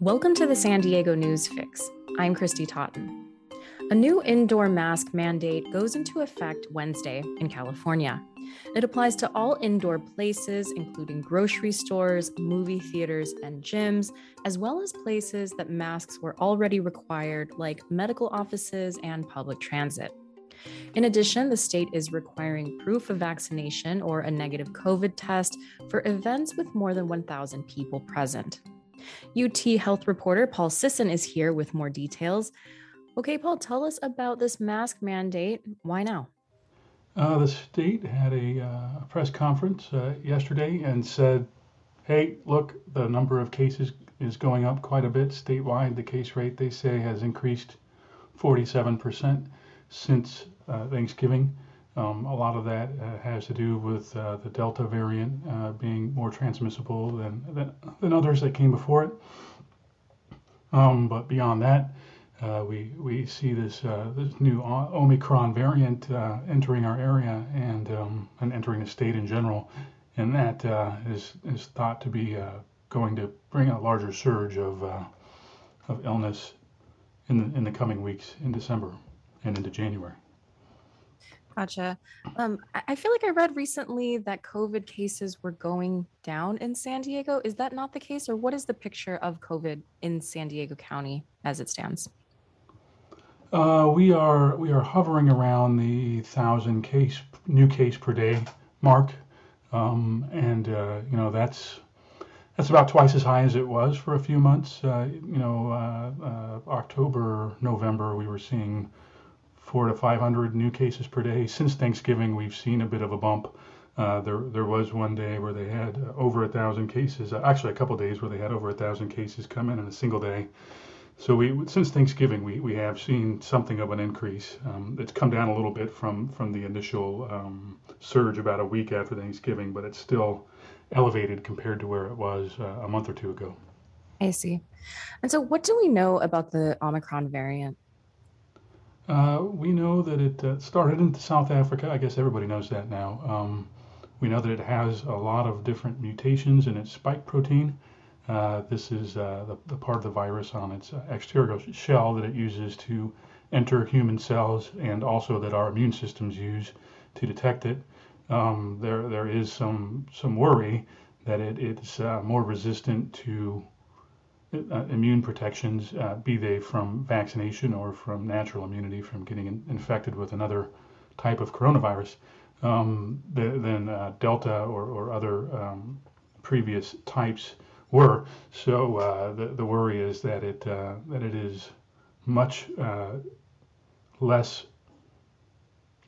Welcome to the San Diego News Fix. I'm Christy Totten. A new indoor mask mandate goes into effect Wednesday in California. It applies to all indoor places, including grocery stores, movie theaters, and gyms, as well as places that masks were already required, like medical offices and public transit. In addition, the state is requiring proof of vaccination or a negative COVID test for events with more than 1,000 people present. UT health reporter Paul Sisson is here with more details. Okay, Paul, tell us about this mask mandate. Why now? Uh, the state had a uh, press conference uh, yesterday and said, hey, look, the number of cases is going up quite a bit statewide. The case rate, they say, has increased 47% since uh, Thanksgiving. Um, a lot of that uh, has to do with uh, the Delta variant uh, being more transmissible than, than, than others that came before it. Um, but beyond that, uh, we we see this uh, this new Omicron variant uh, entering our area and um, and entering the state in general, and that is is thought to be going to bring a larger surge of of illness in the in the coming weeks in December and into January. Gotcha. Um, I feel like I read recently that COVID cases were going down in San Diego. Is that not the case, or what is the picture of COVID in San Diego County as it stands? Uh, we are we are hovering around the thousand case new case per day mark, um, and uh, you know that's that's about twice as high as it was for a few months. Uh, you know, uh, uh, October, November, we were seeing four to 500 new cases per day. Since Thanksgiving, we've seen a bit of a bump. Uh, there, there was one day where they had uh, over a thousand cases. Uh, actually, a couple days where they had over a thousand cases come in in a single day. So we, since Thanksgiving, we, we have seen something of an increase. Um, it's come down a little bit from from the initial um, surge about a week after Thanksgiving, but it's still elevated compared to where it was uh, a month or two ago. I see. And so, what do we know about the Omicron variant? Uh, we know that it uh, started in South Africa. I guess everybody knows that now. Um, we know that it has a lot of different mutations in its spike protein. Uh, this is uh, the, the, part of the virus on its uh, exterior shell that it uses to enter human cells and also that our immune systems use to detect it. Um, there, there is some, some worry that it, it's uh, more resistant to immune protections, uh, be they from vaccination or from natural immunity from getting in, infected with another type of coronavirus, um, than uh, Delta or, or other um, previous types were. So uh, the, the worry is that it uh, that it is much uh, less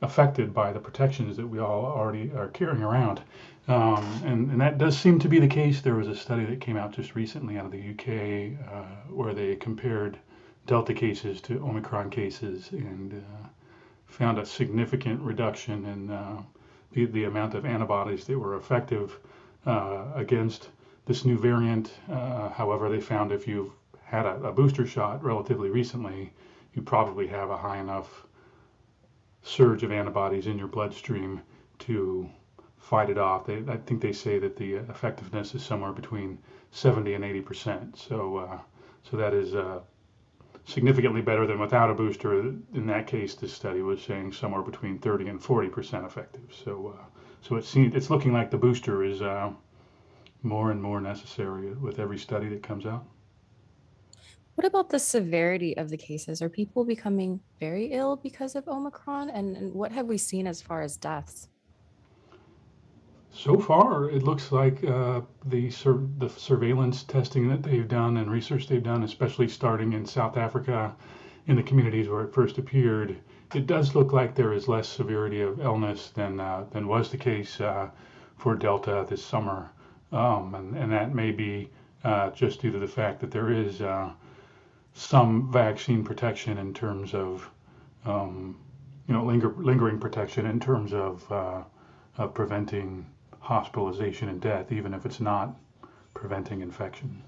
affected by the protections that we all already are carrying around. Um, and, and, that does seem to be the case. There was a study that came out just recently out of the UK uh, where they compared Delta cases to Omicron cases and uh, found a significant reduction in uh, the, the amount of antibodies that were effective uh, against this new variant. Uh, however, they found if you've had a, a booster shot relatively recently, you probably have a high enough surge of antibodies in your bloodstream to fight it off. They, I think they say that the effectiveness is somewhere between 70 and 80 percent. So, uh, so that is uh, significantly better than without a booster. In that case, this study was saying somewhere between 30 and 40 percent effective. So, uh, so it seems it's looking like the booster is uh, more and more necessary with every study that comes out. What about the severity of the cases? Are people becoming very ill because of Omicron? And, and what have we seen as far as deaths? So far, it looks like uh, the sur- the surveillance testing that they've done and research they've done, especially starting in South Africa, in the communities where it first appeared, it does look like there is less severity of illness than uh, than was the case uh, for Delta this summer, um, and, and that may be uh, just due to the fact that there is uh, some vaccine protection in terms of um, you know linger- lingering protection in terms of, uh, of preventing hospitalization and death, even if it's not preventing infection.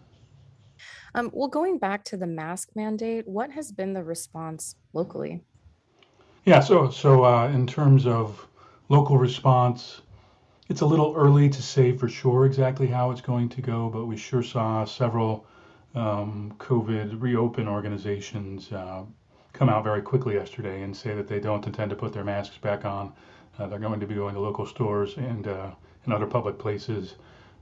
Um, well, going back to the mask mandate, what has been the response locally? Yeah, so so uh, in terms of local response, it's a little early to say for sure exactly how it's going to go, but we sure saw several um, COVID reopen organizations uh, come out very quickly yesterday and say that they don't intend to put their masks back on. Uh, they're going to be going to local stores and uh, and other public places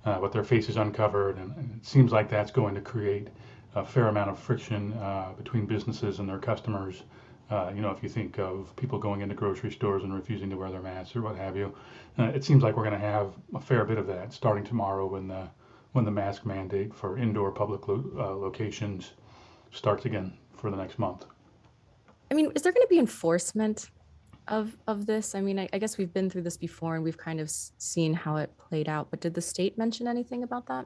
uh, with their faces uncovered, and, and, it seems like that's going to create a fair amount of friction uh, between businesses and their customers. Uh, you know, if you think of people going into grocery stores and refusing to wear their masks or what have you, it seems like we're going to have a fair bit of that starting tomorrow when the when the mask mandate for indoor public lo- uh, locations starts again for the next month. I mean, is there going to be enforcement of of this? I mean, I, I guess we've been through this before and we've kind of seen how it played out. But did the state mention anything about that?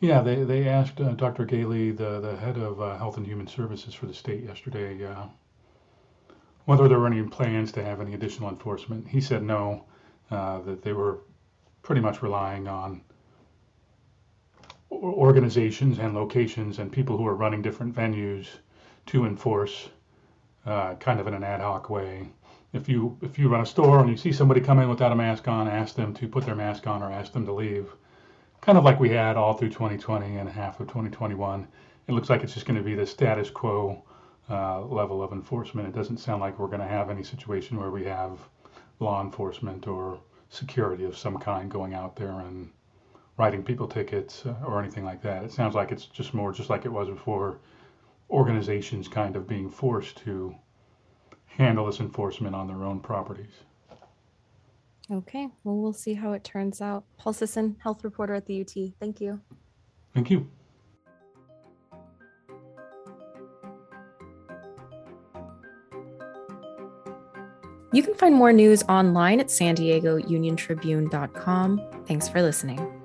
Yeah, they, they asked uh, Dr. Ghaly, the, the head of uh, Health and Human Services for the state yesterday, uh, whether there were any plans to have any additional enforcement. He said no, uh, that they were pretty much relying on organizations and locations and people who are running different venues to enforce uh, kind of in an ad hoc way. If you if you run a store and you see somebody come in without a mask on, ask them to put their mask on or ask them to leave kind of like we had all through 2020 and half of 2021. It looks like it's just going to be the status quo uh, level of enforcement. It doesn't sound like we're going to have any situation where we have law enforcement or security of some kind going out there and writing people tickets uh, or anything like that. It sounds like it's just more just like it was before organizations kind of being forced to handle this enforcement on their own properties. Okay, well, we'll see how it turns out. Paul Sisson, health reporter at the UT. Thank you. Thank you. You can find more news online at san diego union tribune.com. Thanks for listening.